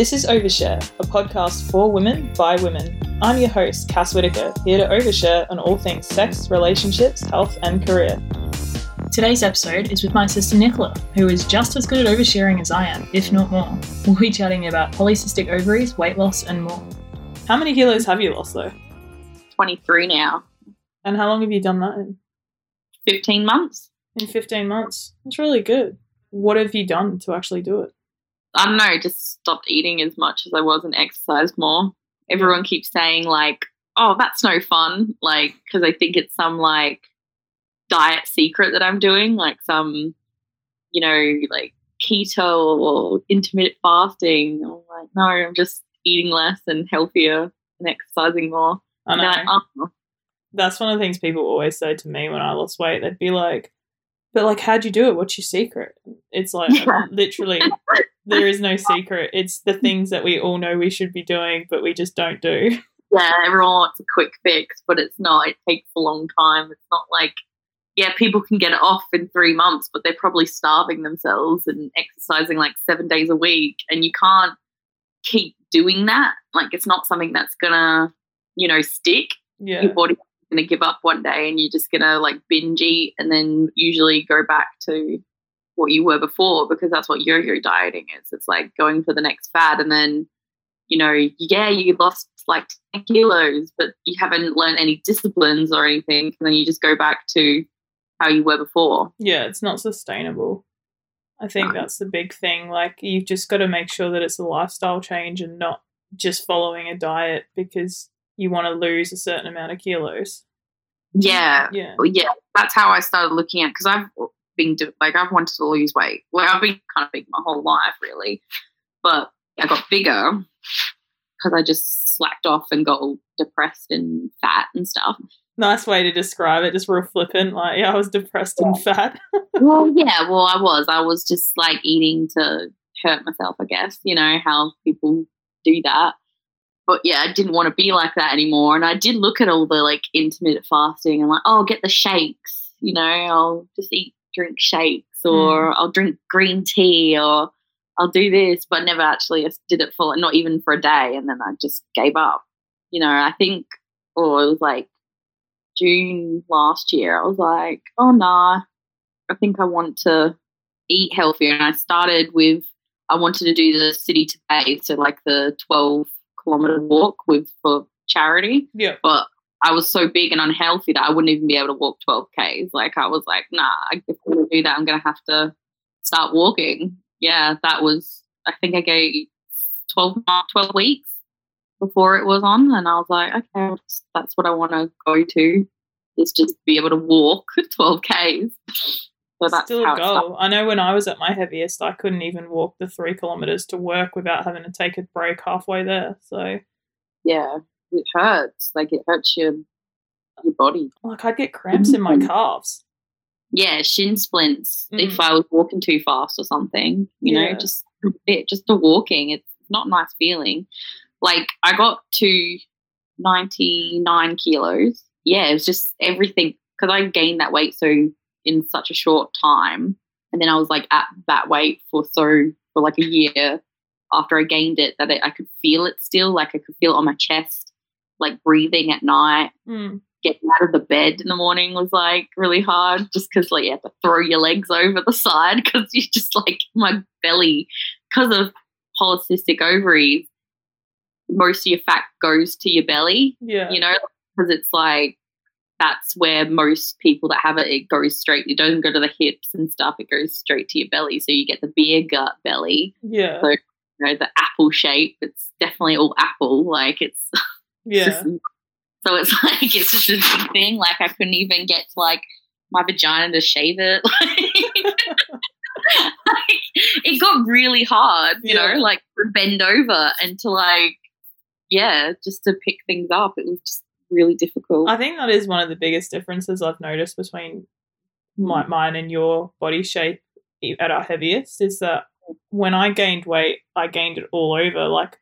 This is Overshare, a podcast for women by women. I'm your host, Cass Whitaker, here to overshare on all things sex, relationships, health, and career. Today's episode is with my sister Nichola, who is just as good at oversharing as I am, if not more. We'll be chatting about polycystic ovaries, weight loss, and more. How many kilos have you lost though? 23 now. And how long have you done that in? 15 months. In 15 months. That's really good. What have you done to actually do it? I don't know, just stopped eating as much as I was and exercised more. Everyone keeps saying, like, oh, that's no fun. Like, because I think it's some like diet secret that I'm doing, like some, you know, like keto or intermittent fasting. I'm like, no, I'm just eating less and healthier and exercising more. I know. And I- oh, That's one of the things people always say to me when I lost weight. They'd be like, but like, how'd you do it? What's your secret? It's like, Yeah. literally, there is no secret. It's the things that we all know we should be doing, but we just don't do. yeah, everyone wants a quick fix, but it's not. It takes a long time. It's not like, yeah, people can get it off in three months, but they're probably starving themselves and exercising like seven days a week. And you can't keep doing that. Like, it's not something that's gonna, you know, stick. Yeah. Your body's gonna give up one day and you're just gonna like binge eat and then usually go back to what you were before because that's what yo yo dieting is. It's like going for the next fad and then you know, yeah, you lost like 10 kilos, but you haven't learned any disciplines or anything. And then you just go back to how you were before. Yeah, it's not sustainable. I think No. that's the big thing. Like, you've just got to make sure that it's a lifestyle change and not just following a diet because you want to lose a certain amount of kilos. Yeah. Yeah. Well, yeah, that's how I started looking at because I've been do, like I've wanted to lose weight. Well, I've been kind of big my whole life, really, but I got bigger because I just slacked off and got all depressed and fat and stuff. Nice way to describe it, just real flippant. Like, yeah, I was depressed and fat. well, yeah, well, I was. I was just like eating to hurt myself, I guess. You know how people do that. But yeah, I didn't want to be like that anymore. And I did look at all the like intermittent fasting and like, oh, get the shakes. You know, I'll just eat, drink shakes, hmm. or I'll drink green tea, or I'll do this. But never actually did it for not even for a day. And then I just gave up. You know, I think, or it was like June last year. I was like, oh nah, I think I want to eat healthier. And I started with, I wanted to do the city to bay, so like the 12 kilometer walk with for charity. yeah. But I was so big and unhealthy that I wouldn't even be able to walk 12 Ks. Like I was like, nah, if I'm going to do that, I'm going to have to start walking. Yeah, that was, I think I gave 12, mo- 12 weeks before it was on. And I was like, okay, that's what I want to go to is just be able to walk 12 Ks. So that's Still how a goal. I know when I was at my heaviest, I couldn't even walk the three kilometers to work without having to take a break halfway there. So, Yeah, it hurts. Like it hurts your your body. like, I'd get cramps in my Mhm. calves. Yeah, shin splints. Mm. If I was walking too fast or something, you Yeah. know, just it, just the walking. It's not a nice feeling. Like I got to ninety nine kilos. Yeah, it was just everything because I gained that weight so in such a short time, and then I was like at that weight for so for like a year after I gained it that I could feel it still. Like I could feel it on my chest, like breathing at night Mm. getting out of the bed in the morning was like really hard just because like you have to throw your legs over the side because you just like my belly because of polycystic ovaries most of your fat goes to your belly Yeah. you know because it's like that's where most people that have it it goes straight it doesn't go to the hips and stuff it goes straight to your belly so you get the beer gut belly yeah. So- you know the apple shape it's definitely all apple like it's yeah. so it's like it's just a thing. Like I couldn't even get to like my vagina to shave it. Like, it got really hard, you Yeah. know, like to bend over and to like, yeah, just to pick things up. It was just really difficult. I think that is one of the biggest differences I've noticed between Mm. my, mine and your body shape at our heaviest is that when I gained weight, I gained it all over. Like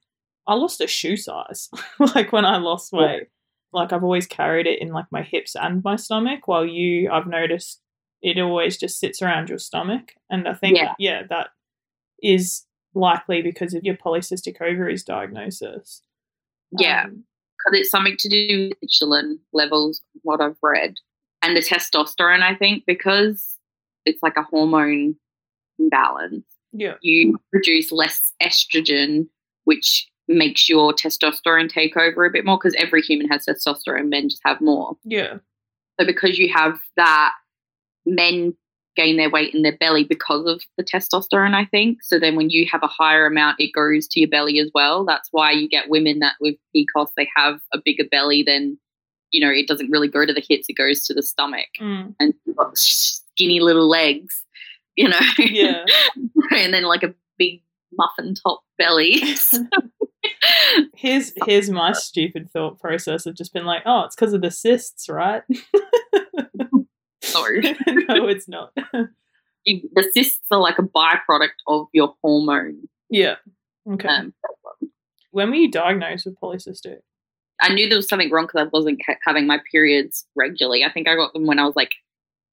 I lost a shoe size. like when I lost weight, like I've always carried it in like my hips and my stomach. While you, I've noticed it always just sits around your stomach. And I think, Yeah. yeah, that is likely because of your polycystic ovaries diagnosis. Yeah, Um, because it's something to do with insulin levels, what I've read, and the testosterone. I think because it's like a hormone imbalance, yeah. you produce less estrogen, which makes your testosterone take over a bit more. Because every human has testosterone, men just have more. Yeah. So because you have that, men gain their weight in their belly because of the testosterone, I think. So then when you have a higher amount, it goes to your belly as well. That's why you get women that with PCOS, they have a bigger belly than, you know, it doesn't really go to the hips, it goes to the stomach. Mm. And you've got skinny little legs, you know? Yeah. and then like a big muffin top belly. Here's here's my stupid thought process of just been like, oh, it's because of the cysts, right? Sorry. no, it's not. You, the cysts are like a byproduct of your hormone. yeah. Okay. Um, when were you diagnosed with polycystic? I knew there was something wrong because I wasn't ha- having my periods regularly. I think I got them when I was like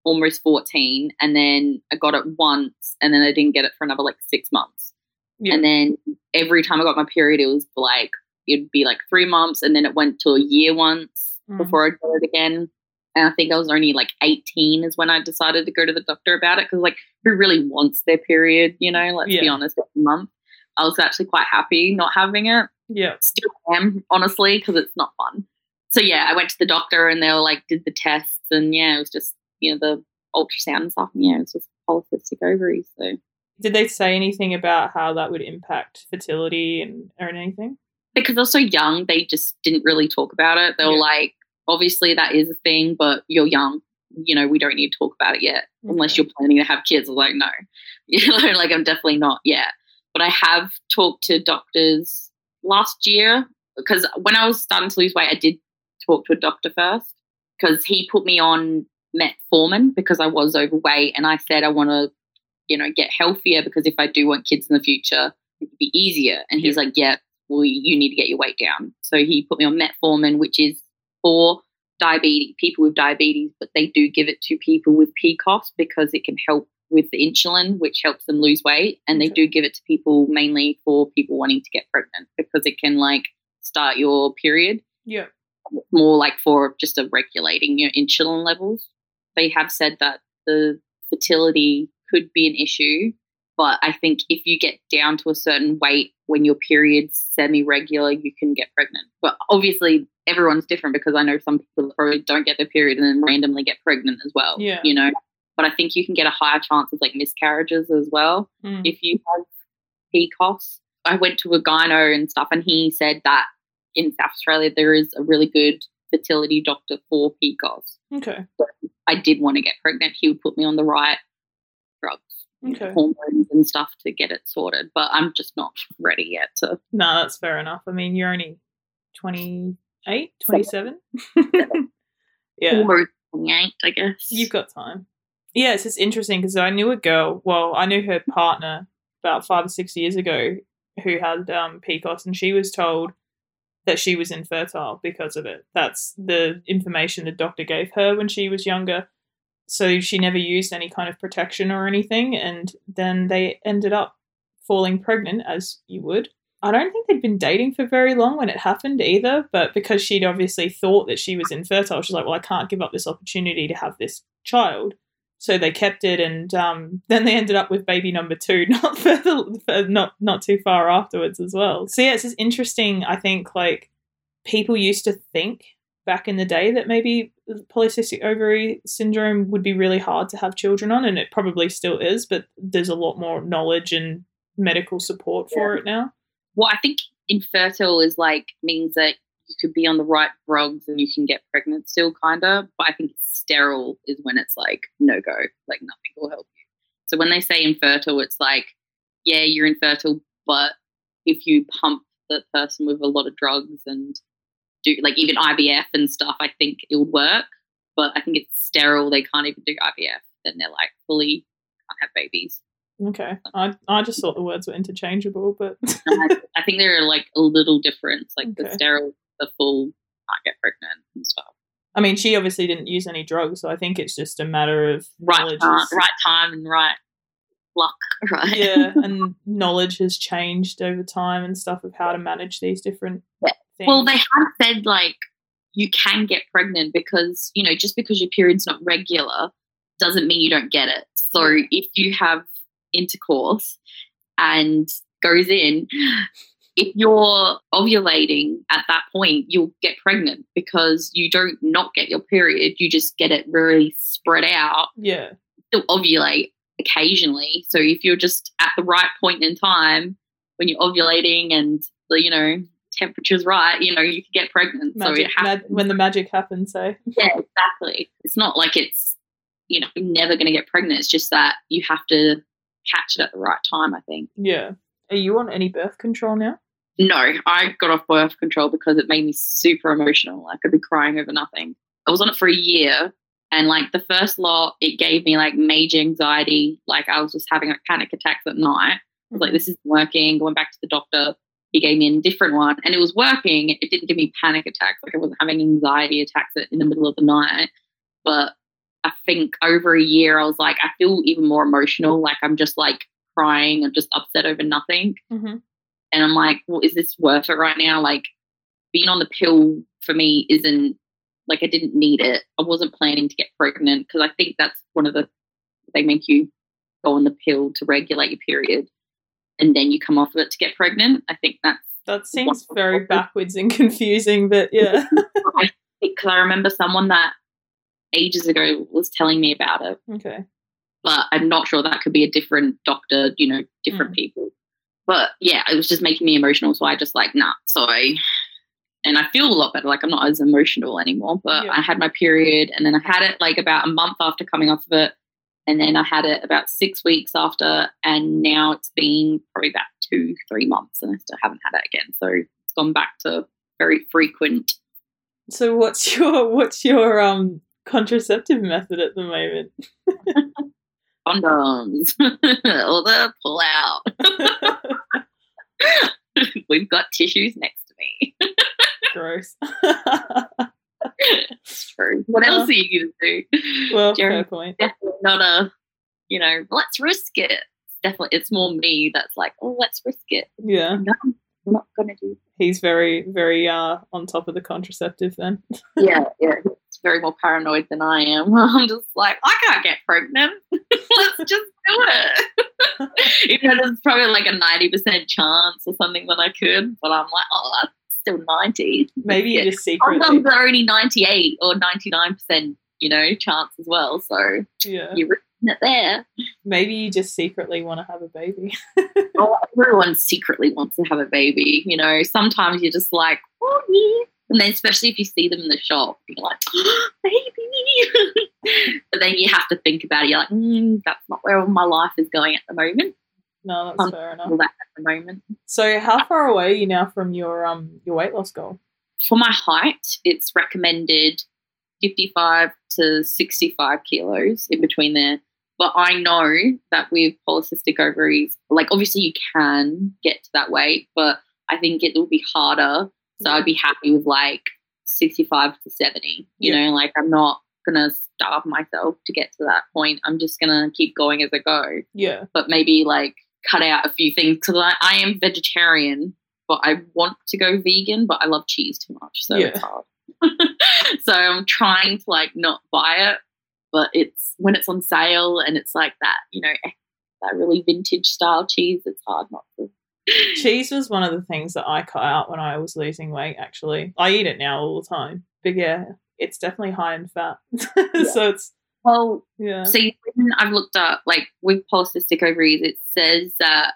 almost 14, and then I got it once, and then I didn't get it for another like six months. Yeah. And then every time I got my period, it was like, it'd be like three months, and then it went to a year once Mm. before I got it again. And I think I was only like 18 is when I decided to go to the doctor about it because, like, who really wants their period? You know, let's be honest, every month. I was actually quite happy not having it Yeah. still am, honestly, because it's not fun. So yeah, I went to the doctor and they were like, did the tests, and yeah, it was just you know the ultrasound and stuff. And yeah, it was just polycystic ovaries. So Did they say anything about how that would impact fertility and or anything? because they're so young, they just didn't really talk about it. They were Yeah. like, obviously that is a thing, but you're young. You know, we don't need to talk about it yet, unless you're planning to have kids. I was like, no, you know, like I'm definitely not yet. But I have talked to doctors last year because when I was starting to lose weight, I did talk to a doctor first because he put me on metformin because I was overweight, and I said I want to, you know, get healthier because if I do want kids in the future, it'd be easier. And he's like, yeah, well, you need to get your weight down. So he put me on metformin, which is for diabetes, people with diabetes, but they do give it to people with PCOS because it can help with the insulin, which helps them lose weight. And they do give it to people mainly for people wanting to get pregnant because it can like start your period Yeah. more like for just a regulating your insulin levels. They have said that the fertility could be an issue, but I think if you get down to a certain weight when your period's semi regular, you can get pregnant. But obviously, everyone's different because I know some people probably don't get their period and then randomly get pregnant as well. Yeah. You know, but I think you can get a higher chance of like miscarriages as well Mm. if you have PCOS. I went to a gyno and stuff, and he said that in South Australia there is a really good fertility doctor for PCOS. Okay. I did want to get pregnant. He would put me on the right drugs, Okay. hormones and stuff to get it sorted, but I'm just not ready yet to. No, that's fair enough. I mean, you're only 28, 27? yeah. Almost 28, I guess. You've got time. Yeah, it's just interesting because I knew a girl. Well, I knew her partner about five or six years ago who had um, PCOS, and she was told that she was infertile because of it. That's the information the doctor gave her when she was younger. So she never used any kind of protection or anything, and then they ended up falling pregnant, as you would. I don't think they'd been dating for very long when it happened either, but because she'd obviously thought that she was infertile, she's like, well, I can't give up this opportunity to have this child. So they kept it, and um, then they ended up with baby number two, not not not too far afterwards as well. So yeah, it's just interesting. I think like people used to think back in the day that maybe polycystic ovary syndrome would be really hard to have children on, and it probably still is, but there's a lot more knowledge and medical support for it now. Well, I think infertile is like means that you could be on the right drugs and you can get pregnant still, kind of. But I think sterile is when it's like no go, like nothing will help you. So when they say infertile, it's like, yeah, you're infertile, but if you pump the person with a lot of drugs and do like even IVF and stuff, I think it would work. But I think it's sterile; they can't even do IVF. Then they're like fully can't have babies. Okay, I I just thought the words were interchangeable, but I, I think there are like a little difference, like the sterile, the full can't get pregnant and stuff. I mean, she obviously didn't use any drugs, so I think it's just a matter of Right time, right time, and right luck, right? yeah, and knowledge has changed over time and stuff of how to manage these different Yeah. Things. Well, they have said like you can get pregnant because you know just because your period's not regular doesn't mean you don't get it. So if you have intercourse and goes in, if you're ovulating at that point, you'll get pregnant because you don't not get your period. You just get it really spread out. yeah, Still ovulate occasionally. So if you're just at the right point in time when you're ovulating and you know temperature's right, you know you can get pregnant. so magic, it happens. mag- when the magic happens, so Yeah, exactly. It's not like it's, you know, you're never going to get pregnant. It's just that you have to catch it at the right time, I think. Yeah. Are you on any birth control now? No, I got off birth control because it made me super emotional. I could be crying over nothing. I was on it for a year. And like the first lot, it gave me like major anxiety. Like I was just having like panic attacks at night. I was like, mm-hmm. this isn't working. Going back to the doctor, he gave me a different one and it was working. It didn't give me panic attacks. Like I wasn't having anxiety attacks in the middle of the night. But I think over a year, I was like, I feel even more emotional. Like I'm just like crying and just upset over nothing. Mhm. And I'm like, well, is this worth it right now? Like being on the pill for me isn't like I didn't need it. I wasn't planning to get pregnant because I think that's one of the they make you go on the pill to regulate your period and then you come off of it to get pregnant. I think that's That seems very backwards and confusing, but yeah. because I remember someone that ages ago was telling me about it, okay. but I'm not sure that could be a different doctor, you know, different Mm. people. But yeah, it was just making me emotional. So I just like, nah, sorry. And I feel a lot better. Like I'm not as emotional anymore. But Yeah. I had my period and then I had it like about a month after coming off of it. And then I had it about six weeks after. And now it's been probably about two, three months and I still haven't had it again. So it's gone back to very frequent. So what's your what's your um contraceptive method at the moment? condoms or the pull out. We've got tissues next to me. Gross. It's true. What else are you going to do? well, Jeremy, fair point. definitely not a, you know, let's risk it. Definitely, it's more me that's like, oh, let's risk it. Yeah. No, I'm not going to do. He's very, very uh on top of the contraceptive then. Yeah, yeah. It's very more paranoid than I am. I'm just like, I can't get pregnant. let's just do it. Even though there's probably like a ninety percent chance or something that I could, but I'm like, oh, that's still ninety. Maybe you just secretly Condoms are only 98 or 99%, you know, chance as well. So Yeah. you're risking it there. Maybe you just secretly want to have a baby. Oh, everyone secretly wants to have a baby. You know, sometimes you're just like, oh, yeah. And then, especially if you see them in the shop, you're like, oh, baby. but then you have to think about it. You're like, mm, that's not where my life is going at the moment. No, that's Um, fair enough. That at the moment. So how far away are you now from your um your weight loss goal? For my height, it's recommended 55 to 65 kilos in between there. But I know that with polycystic ovaries, like obviously you can get to that weight, but I think it will be harder. So I'd be happy with like 65 to 70. You Yeah. know, like I'm not going to starve myself to get to that point. I'm just going to keep going as I go Yeah. but maybe like cut out a few things because I, I am vegetarian, but I want to go vegan, but I love cheese too much, so Yeah. it's hard. so I'm trying to like not buy it, but it's when it's on sale and it's like that, you know, eh, that really vintage style cheese. It's hard not to. Cheese was one of the things that I cut out when I was losing weight, actually. I eat it now all the time. But yeah, it's definitely high in fat. so it's Well, yeah. See, when I've looked up, like with polycystic ovaries, it says that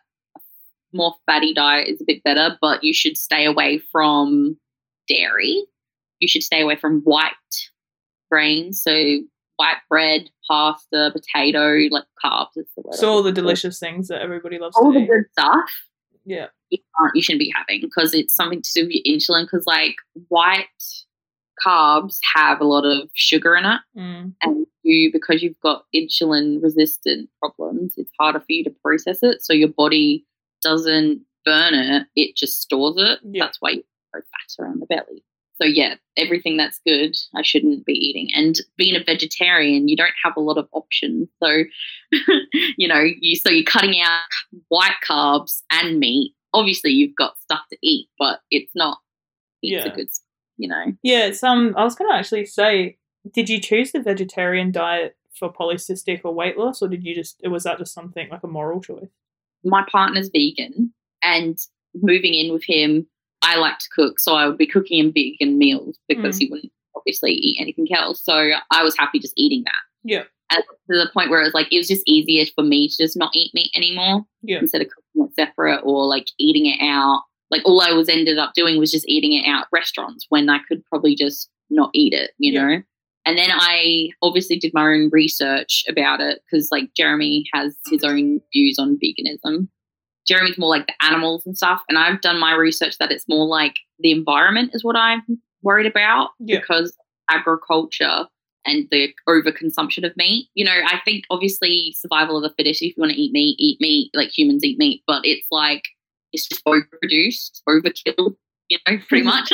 more fatty diet is a bit better, but you should stay away from dairy. You should stay away from white grains, so white bread, pasta, potato, like carbs is the word. So all the delicious things that everybody loves all to the eat. good stuff Yeah. you can't, you shouldn't be having because it's something to do with your insulin. Because like white carbs have a lot of sugar in it Mm. and you because you've got insulin resistant problems it's harder for you to process it so your body doesn't burn it it just stores it Yeah. that's why you grow fat around the belly So yeah, everything that's good, I shouldn't be eating. And being a vegetarian, you don't have a lot of options. So, you know, you so you're cutting out white carbs and meat. Obviously, you've got stuff to eat, but it's not. It's Yeah. a good, you know. Yeah, it's um. I was going to actually say, did you choose the vegetarian diet for polycystic or weight loss, or did you just? It was that just something like a moral choice? my partner's vegan and moving in with him, I like to cook. So I would be cooking him vegan meals because Mm. he wouldn't obviously eat anything else. So I was happy just eating that. Yeah. And to the point where it was like, it was just easier for me to just not eat meat anymore Yeah. instead of cooking it separate or like eating it out. Like all I was ended up doing was just eating it out at restaurants when I could probably just not eat it, you Yeah. know? And then I obviously did my own research about it because, like, Jeremy has his own views on veganism. Jeremy's more like the animals and stuff. And I've done my research that it's more like the environment is what I'm worried about Yeah. because agriculture and the overconsumption of meat. You know, I think obviously survival of the fittest. If you want to eat meat, eat meat like humans eat meat. But it's like, it's just overproduced, overkill, you know, pretty much.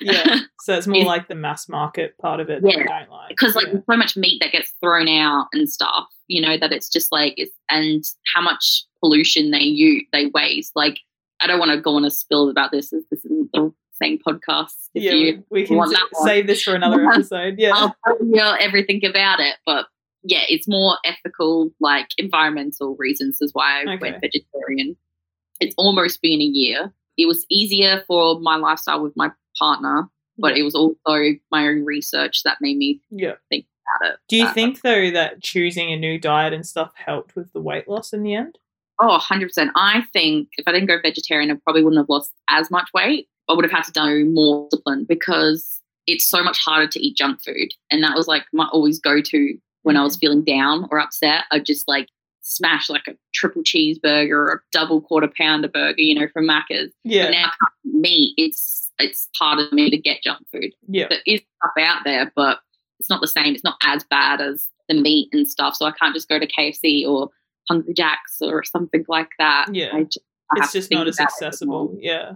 Yeah. So it's more like the mass market part of it that Yeah. don't like. because like yeah. so much meat that gets thrown out and stuff you know that it's just like it's and how much pollution they use they waste like i don't want to go on a spill about this this isn't the same podcast if yeah, we, we can want s- that one. save this for another episode. Yeah. i'll tell you everything about it but yeah it's more ethical like environmental reasons is why i Okay. went vegetarian it's almost been a year it was easier for my lifestyle with my partner but it was also my own research that made me yeah. about it Do you think though that choosing a new diet and stuff helped with the weight loss in the end? Oh, 100%. I think if I didn't go vegetarian, I probably wouldn't have lost as much weight. I would have had to do more discipline because it's so much harder to eat junk food. And that was like my always go to when I was mm-hmm. feeling down or upset. I'd just like smash like a triple cheeseburger or a double quarter pounder burger, you know, from Macca's. But Yeah. now can't eat meat, it's it's harder for me to get junk food. Yeah. There is stuff out there, but it's not the same. It's not as bad as the meat and stuff. So I can't just go to KFC or Hungry Jacks or something like that. Yeah. Just, It's just not as about it a bit accessible. Yeah.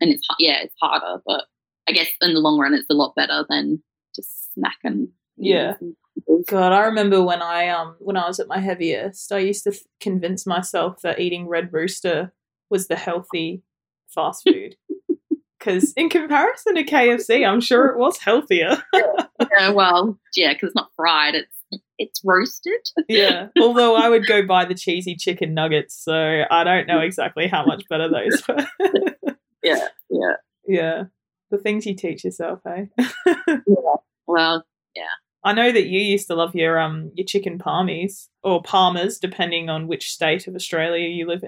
and it's yeah, it's harder. But I guess in the long run, it's a lot better than just snacking. Yeah. God, I remember when I um when I was at my heaviest, I used to th- convince myself that eating Red Rooster was the healthy fast food. Because in comparison to KFC, I'm sure it was healthier. yeah, well, yeah, because it's not fried. It's it's roasted. yeah. Although I would go buy the cheesy chicken nuggets, so I don't know exactly how much better those were. Yeah, yeah. yeah. The things you teach yourself, eh? Well, I know that you used to love your um your chicken palmies or palmers, depending on which state of Australia you live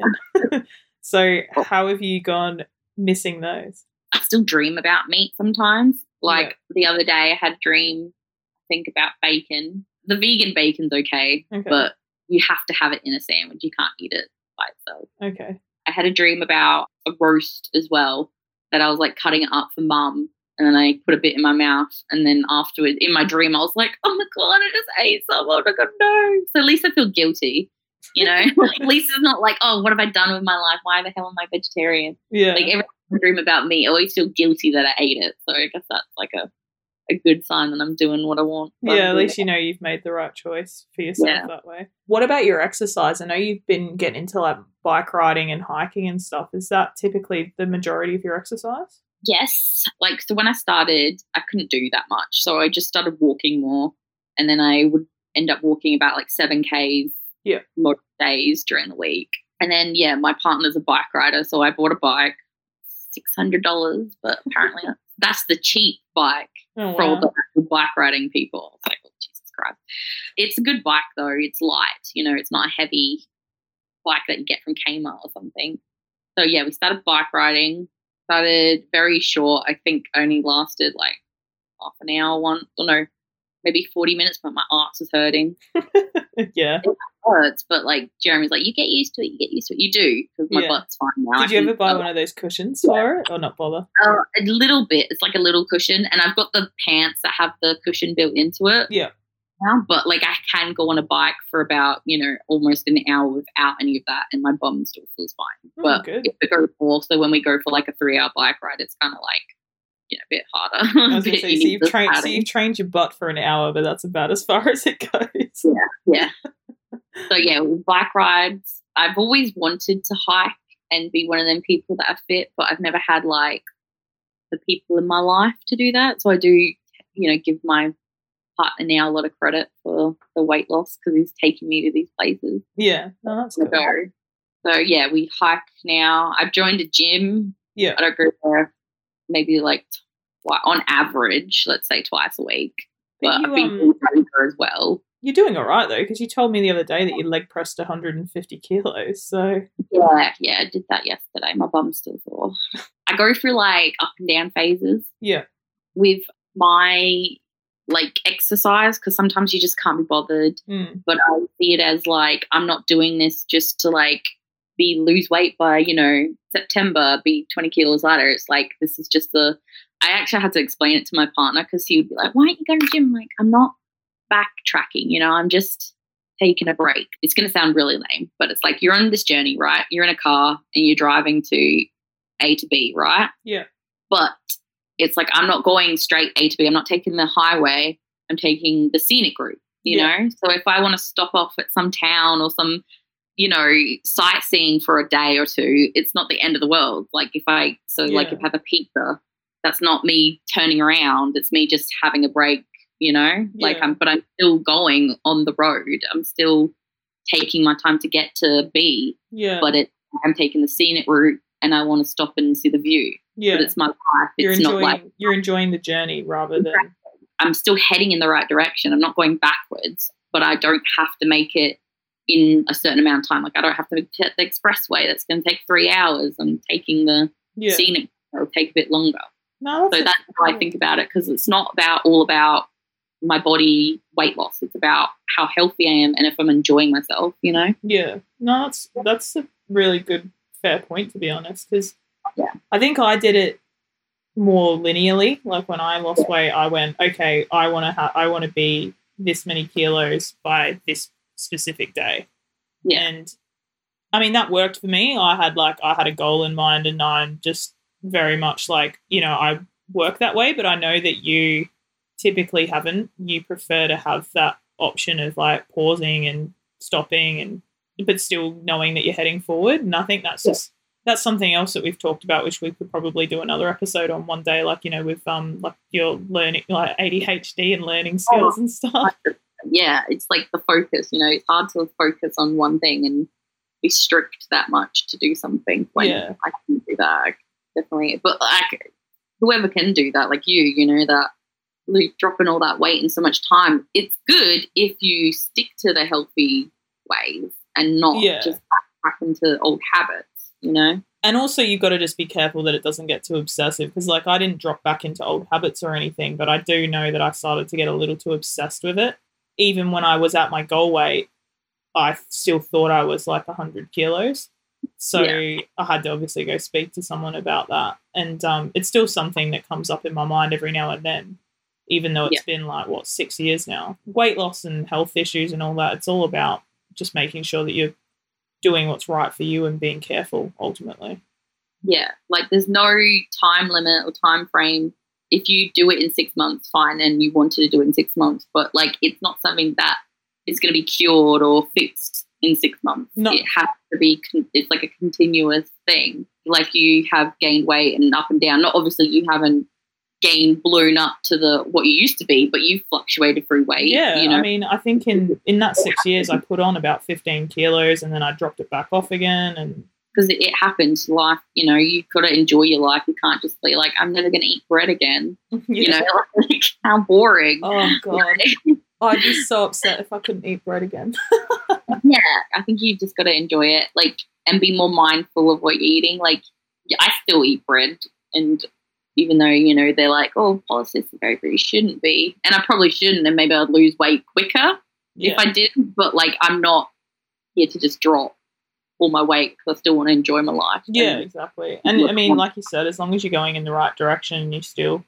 in. so how have you gone missing those? I still dream about meat sometimes. Like the other day, I had a dream. I think about bacon. The vegan bacon's okay, Okay. but you have to have it in a sandwich. You can't eat it by itself. okay. I had a dream about a roast as well that I was like cutting it up for mum. And then I put a bit in my mouth. And then afterwards, in my dream, I was like, oh my God, I just ate some. Oh my God, no. So at least I feel guilty, you know? like, at least it's not like, oh, what have I done with my life? Why the hell am I vegetarian? Yeah. Like every I dream about me, I always feel guilty that I ate it. So I guess that's like a, a good sign that I'm doing what I want. yeah, at least you know you've made the right choice for yourself Yeah. that way. What about your exercise? I know you've been getting into like bike riding and hiking and stuff. Is that typically the majority of your exercise? Yes. Like, so when I started, I couldn't do that much. So I just started walking more. And then I would end up walking about like 7Ks Yeah. most days during the week. And then, yeah, my partner's a bike rider. So I bought a bike, $600, but apparently that's, that's the cheap bike Oh, for all the bike riding people. It's like, oh, Jesus Christ. It's a good bike though. It's light, you know, it's not a heavy bike that you get from Kmart or something. So yeah, we started bike riding. Started very short. I think only lasted like half an hour once. Or no, maybe 40 minutes, but my arse was hurting. yeah. It hurts, but like Jeremy's like, you get used to it, you get used to it. You do, because my Yeah. butt's fine now. Did you I can- ever buy one of those cushions for it or not bother? Uh, a little bit. It's like a little cushion, and I've got the pants that have the cushion built into it. Yeah. Now, but like I can go on a bike for about you know almost an hour without any of that, and my bum still feels fine. Oh, but good. if we go also when we go for like a three-hour bike ride, it's kind of like you know, a bit harder. I was Bit- say, so you've trained, so you've trained your butt for an hour, but that's about as far as it goes. yeah. Yeah. so yeah, bike rides. I've always wanted to hike and be one of them people that are fit, but I've never had like the people in my life to do that. So I do, you know, give my partner now a lot of credit for the weight loss because he's taking me to these places Yeah, no, that's to cool. So yeah, we hike now. I've joined a gym. Yeah, I don't go there maybe like twi- on average, let's say twice a week. But But you, I've been um, as well. you're doing all right though, because you told me the other day that you leg pressed 150 kilos. So Yeah, yeah, I did that yesterday. My bum's still sore. I go through like up and down phases yeah, with my like exercise because sometimes you just can't be bothered. mm, But I see it as like I'm not doing this just to like be lose weight by you know September, be 20 kilos lighter. It's like this is just the. I actually had to explain it to my partner because he would be like, "Why aren't you going to gym?" Like, I'm not backtracking. You know, I'm just taking a break. It's going to sound really lame, but it's like you're on this journey, right? You're in a car and you're driving to A to B, right? yeah, But it's like I'm not going straight A to B. I'm not taking the highway. I'm taking the scenic route. You Yeah. know, so if I want to stop off at some town or some, you know, sightseeing for a day or two, it's not the end of the world. Like if I so like if I have a pizza, that's not me turning around. It's me just having a break. You know, like Yeah. I'm, but I'm still going on the road. I'm still taking my time to get to B, yeah, but it I'm taking the scenic route and I want to stop and see the view. Yeah. But it's my life. You're It's enjoying not like you're enjoying the journey rather than I'm still heading in the right direction. I'm not going backwards, but I don't have to make it in a certain amount of time. Like I don't have to hit the expressway. That's going to take three hours. I'm taking the yeah. scenic. It'll take a bit longer. No, So that's how I think about it because it's not about all about my body weight loss. It's about how healthy I am and if I'm enjoying myself. You know? Yeah, no, that's that's a really good, fair point to be honest. Because Yeah. I think I did it more linearly. Like when I lost weight, I went, okay, I want to have, I want to be this many kilos by this specific day. Yeah. and I mean that worked for me. I had like I had a goal in mind, and I'm just very much like you know I work that way. But I know that you typically haven't. You prefer to have that option of like pausing and stopping and but still knowing that you're heading forward. And I think that's Yeah. just that's something else that we've talked about, which we could probably do another episode on one day, like you know, with um like your learning like ADHD and learning skills and stuff. yeah, it's like the focus. You know, it's hard to focus on one thing and be strict that much to do something when Yeah. I can do that. Definitely, but like whoever can do that, like you, you know, that dropping all that weight in so much time, it's good if you stick to the healthy ways and not Yeah. just back into old habits. You know, and also you've got to just be careful that it doesn't get too obsessive because like i didn't drop back into old habits or anything but i do know that i started to get a little too obsessed with it. Even when i was at my goal weight i still thought i was like 100 kilos. So Yeah. i had to obviously go speak to someone about that. And um, it's still something that comes up in my mind every now and then even though it's been like what six years now. Weight loss and health issues and all that it's all about just making sure that you're doing what's right for you and being careful ultimately yeah, like there's no time limit or time frame. If you do it in six months, fine, and you wanted to do it in six months, but like it's not something that is going to be cured or fixed in six months. No. It has to be. Con- it's like a continuous thing. Like you have gained weight and up and down. Not obviously you haven't gained blown up to the what you used to be, but you've fluctuated through weight. Yeah, you know. I mean, I think in in that six years, I put on about fifteen kilos, and then I dropped it back off again. And because it, it happens. Life, you know, you got to enjoy your life. You can't just be like, I'm never going to eat bread again. You know, like how boring. oh god, I'd be so upset if I couldn't eat bread again. yeah, I think you've just got to enjoy it, like, and be more mindful of what you're eating. Like, I still eat bread, and even though you know they're like, oh, polycystic ovary shouldn't be, and I probably shouldn't, and maybe I'd lose weight quicker Yeah, if I did. But like, I'm not here to just drop all my weight because I still want to enjoy my life. yeah, exactly. And I mean, like you said, as long as you're going in the right direction, and you're still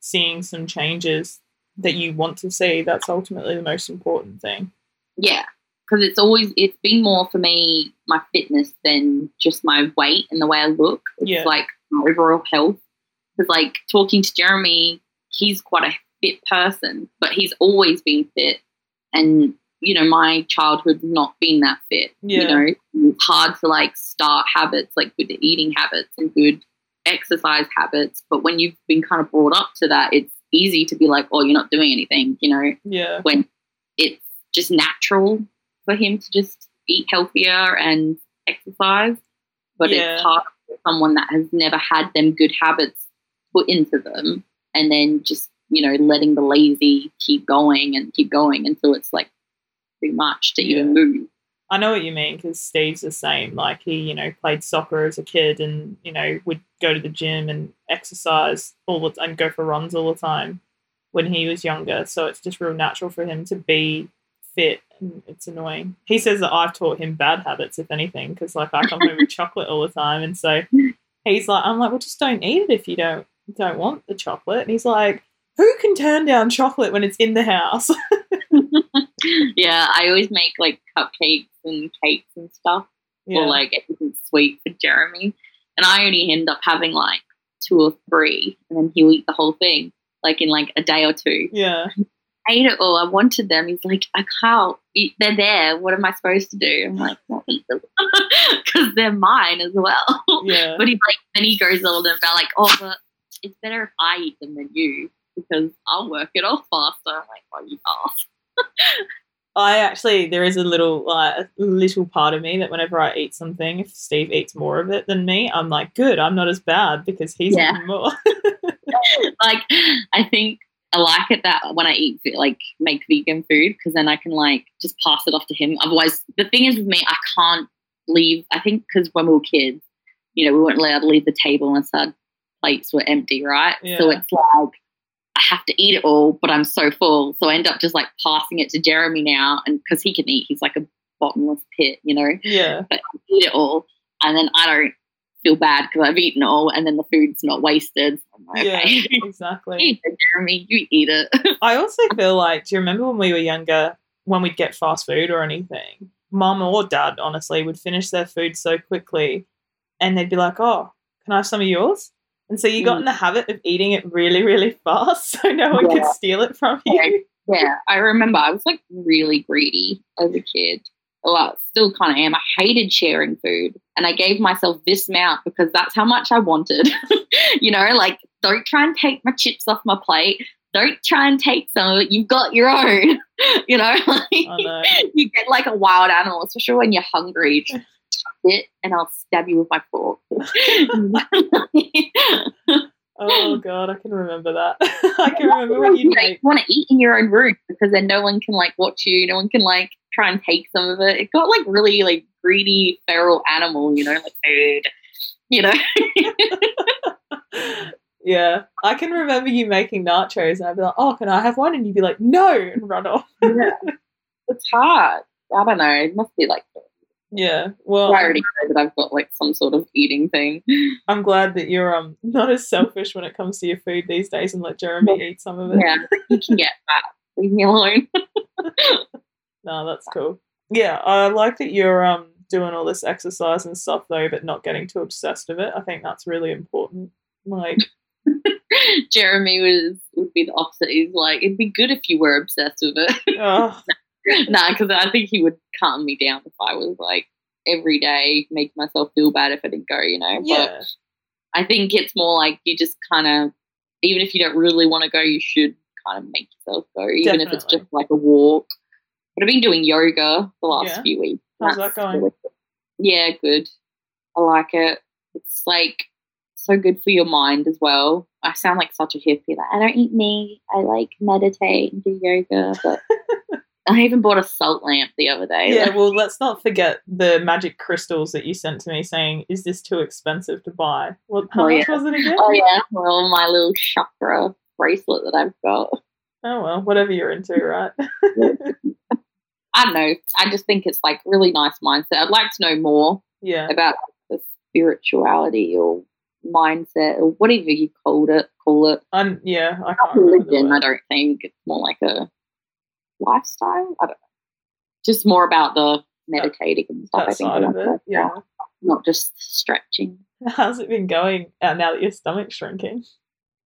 seeing some changes that you want to see. That's ultimately the most important thing. Yeah, because it's always it's been more for me my fitness than just my weight and the way I look. It's Yeah. like my overall health. Because, like, talking to Jeremy, he's quite a fit person, but he's always been fit. And, you know, my childhood not being that fit. Yeah. You know, it's hard to like start habits, like good eating habits and good exercise habits. But when you've been kind of brought up to that, it's easy to be like, oh, you're not doing anything, you know, Yeah. when it's just natural for him to just eat healthier and exercise. But Yeah. it's hard for someone that has never had them good habits put into them and then just, you know, letting the lazy keep going and keep going until it's like too much to even move. I know what you mean because Steve's the same. Like he, you know, played soccer as a kid, and you know would go to the gym and exercise all the and go for runs all the time when he was younger. So it's just real natural for him to be fit, and it's annoying. He says that I've taught him bad habits, if anything, because like I come home with chocolate all the time, and so he's like, I'm like, well, just don't eat it if you don't don't want the chocolate. And he's like, who can turn down chocolate when it's in the house? yeah, I always make like cupcakes and cakes and stuff. yeah. or like anything sweet for Jeremy. And I only end up having like two or three, and then he'll eat the whole thing, like in like a day or two. yeah. I ate it all. I wanted them. He's like, I can't. Eat. They're there. What am I supposed to do? I'm like, eat them because they're mine as well. Yeah. But he's like, then he goes on about like, oh, but it's better if I eat them than you because I'll work it off faster. I'm like, oh, you ass. I actually there is a little like a little part of me that whenever I eat something, if Steve eats more of it than me, I'm like, good, I'm not as bad because he's Yeah. eating more. like I think I like it that when I eat like make vegan food because then I can like just pass it off to him. Otherwise, the thing is with me, I can't leave. I think because when we were kids, you know, we weren't allowed to leave the table and our plates were empty, right? So it's like I have to eat it all, but I'm so full, so I end up just like passing it to Jeremy now, and because he can eat, he's like a bottomless pit, you know yeah. but I eat it all, and then I don't feel bad because I've eaten all, and then the food's not wasted. Like, Yeah. okay, Exactly. it, Jeremy, you eat it. I also feel like, do you remember when we were younger, when we'd get fast food or anything, mum or dad, honestly, would finish their food so quickly and they'd be like, oh, can I have some of yours? And so you got Mm. in the habit of eating it really, really fast so no one could steal it from you. yeah, I remember I was like really greedy as a kid. Well, I still kind of am. I hated sharing food, and I gave myself this amount because that's how much I wanted. you know, like don't try and take my chips off my plate. Don't try and take some of it. You've got your own. you know, like, know. you get like a wild animal, especially when you're hungry. Just chuck it, and I'll stab you with my fork. Oh god, I can remember that. I can remember when you you want to eat in your own room because then no one can like watch you. No one can like try and take some of it. It got like really like greedy feral animal, you know, like food. You know, Yeah. I can remember you making nachos and I'd be like, Oh, can I have one? And you'd be like, No and run off. yeah. it's hard. I don't know. It must be like Yeah. Well I already know that I've got like some sort of eating thing. I'm glad that you're um not as selfish when it comes to your food these days and let Jeremy eat some of it. Yeah, you can get that. Leave me alone. No, that's cool. Yeah, I like that you're um doing all this exercise and stuff though, but not getting too obsessed with it. I think that's really important. Like, Jeremy was would be the opposite. He's like, it'd be good if you were obsessed with it. oh, nah, because I think he would calm me down if I was like every day make myself feel bad if I didn't go. You know, but yeah, I think it's more like you just kind of, even if you don't really want to go, you should kind of make yourself go, even if it's just like a walk. But I've been doing yoga the last Yeah. few weeks. How's that going? good. Yeah, good. I like it. It's like so good for your mind as well. I sound like such a hippie. Like I don't eat meat. I like meditate and do yoga. But I even bought a salt lamp the other day. yeah. Well, let's not forget the magic crystals that you sent to me, saying, "Is this too expensive to buy?" What? How Oh, much was it again? oh yeah, well my little chakra bracelet that I've got. Oh well, whatever you're into, right? I don't know. I just think it's like really nice mindset. I'd like to know more yeah, about the spirituality or mindset or whatever you called it. Call it I'm, yeah. I can't religion. I don't think it's more like a lifestyle. I don't know. Just more about the meditating and stuff. I think of it, yeah. not just stretching. How's it been going uh, now that your stomach's shrinking?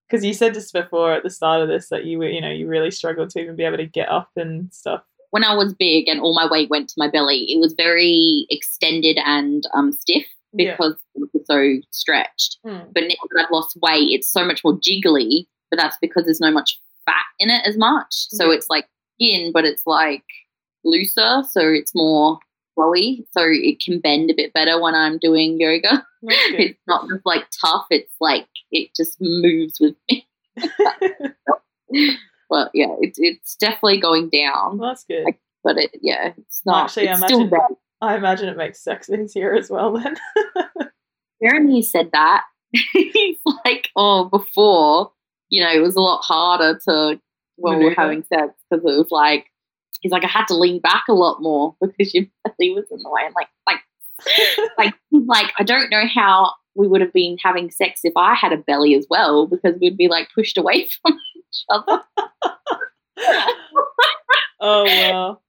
Because you said just before at the start of this that you were, you know, you really struggled to even be able to get up and stuff. When I was big and all my weight went to my belly, it was very extended and um, stiff Yeah. because it was so stretched. Hmm. But now that I've lost weight, it's so much more jiggly. But that's because there's no much fat in it as much. So Yeah. it's like skin, but it's like looser, so it's more flowy. So it can bend a bit better when I'm doing yoga. It's not just like tough. It's like it just moves with me. But yeah, it's it's definitely going down. Well, that's good. But it yeah, it's not. Actually, I it's still imagine-. I imagine it makes sex easier as well then. Jeremy said that. He's like, oh, before, you know, it was a lot harder to when we were having sex because it was like, he's like, I had to lean back a lot more because your belly was in the way. And like, like, like, like, I don't know how we would have been having sex if I had a belly as well because we'd be like pushed away from each other. oh wow.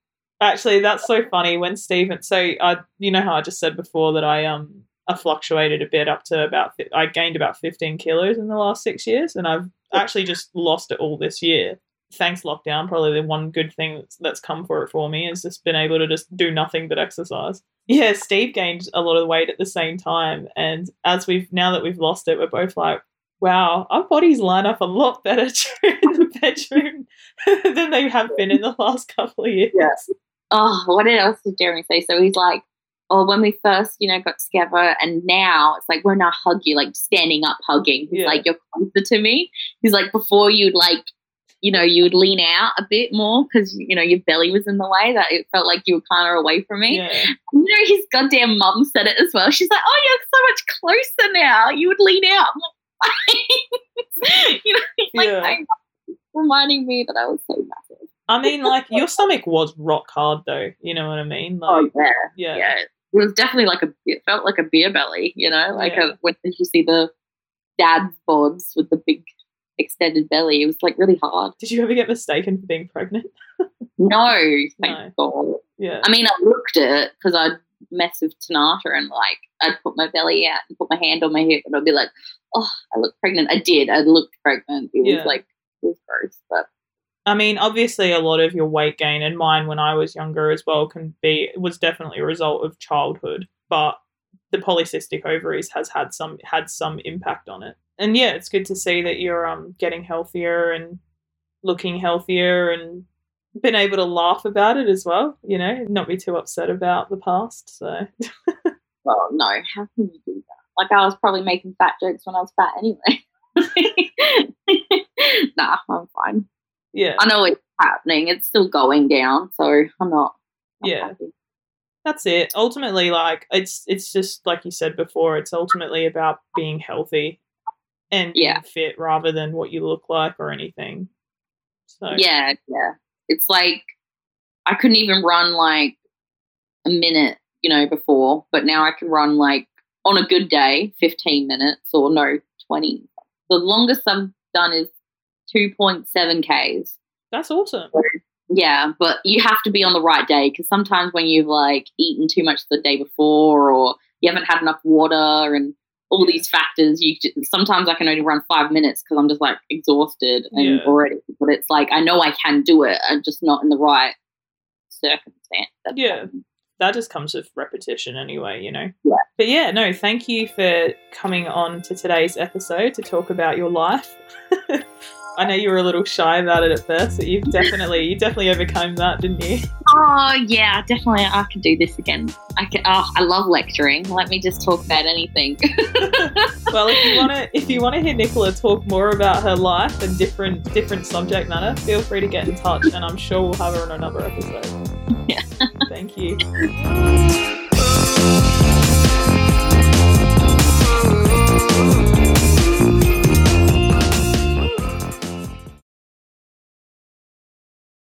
Actually, that's so funny when Stephen. So I, you know how I just said before that I um I fluctuated a bit up to about I gained about fifteen kilos in the last six years, and I've actually just lost it all this year. Thanks lockdown, probably the one good thing that's, that's come for it for me is just been able to just do nothing but exercise. Yeah, Steve gained a lot of weight at the same time, and as we've now that we've lost it, we're both like, wow, our bodies line up a lot better in the bedroom than they have been in the last couple of years. Yeah. oh, what else did Jeremy say? So he's like, oh, when we first, you know, got together, and now it's like when I hug you, like standing up hugging. He's Yeah. like, you're closer to me. He's like, before you'd like, you know, you would lean out a bit more because you know your belly was in the way. That it felt like you were kind of away from me. Yeah. You know, his goddamn mum said it as well. She's like, oh, you're so much closer now. You would lean out. You know, like Yeah. reminding me that I was so massive. I mean, like your stomach was rock hard, though. You know what I mean? Oh, like, Oh yeah. yeah. yeah, it was definitely like a. It felt like a beer belly, you know, like Yeah. a, when did you see the dad's bods with the big extended belly? It was like really hard. Did you ever get mistaken for being pregnant? No, thank God. Yeah. I mean, I looked at it because I'd mess with Tanata and like I'd put my belly out and put my hand on my hip and I'd be like, oh, I look pregnant. I did. I looked pregnant. It Yeah. was like it was gross, but I mean, obviously, a lot of your weight gain and mine when I was younger as well can be was definitely a result of childhood, but the polycystic ovaries has had some had some impact on it. And yeah, it's good to see that you're um getting healthier and looking healthier and been able to laugh about it as well. You know, not be too upset about the past. So well, no, how can you do that? Like I was probably making fat jokes when I was fat anyway. nah, I'm fine. yeah, I know it's happening. It's still going down, so I'm not. I'm Yeah. happy. That's it. Ultimately, like it's it's just like you said before. It's ultimately about being healthy and being Yeah. fit rather than what you look like or anything. So Yeah, yeah. It's like I couldn't even run like a minute, you know, before, but now I can run like on a good day, 15 minutes or no, 20. The longest I've done is 2.7 Ks. that's awesome. Yeah, but you have to be on the right day because sometimes when you've like eaten too much the day before or you haven't had enough water and all these factors, you sometimes I can only run five minutes because I'm just like exhausted and Yeah. already. But it's like I know I can do it, I'm just not in the right circumstance. That's Yeah. That just comes with repetition anyway, you know. Yeah. But yeah, no, thank you for coming on to today's episode to talk about your life. I know you were a little shy about it at first, but you've definitely you definitely overcome that, didn't you? Oh yeah, definitely. I can do this again. I can. Oh, I love lecturing. Let me just talk about anything. well, if you want to, if you want to hear Nichola talk more about her life and different different subject matter, feel free to get in touch, and I'm sure we'll have her on another episode. Yeah. Thank you.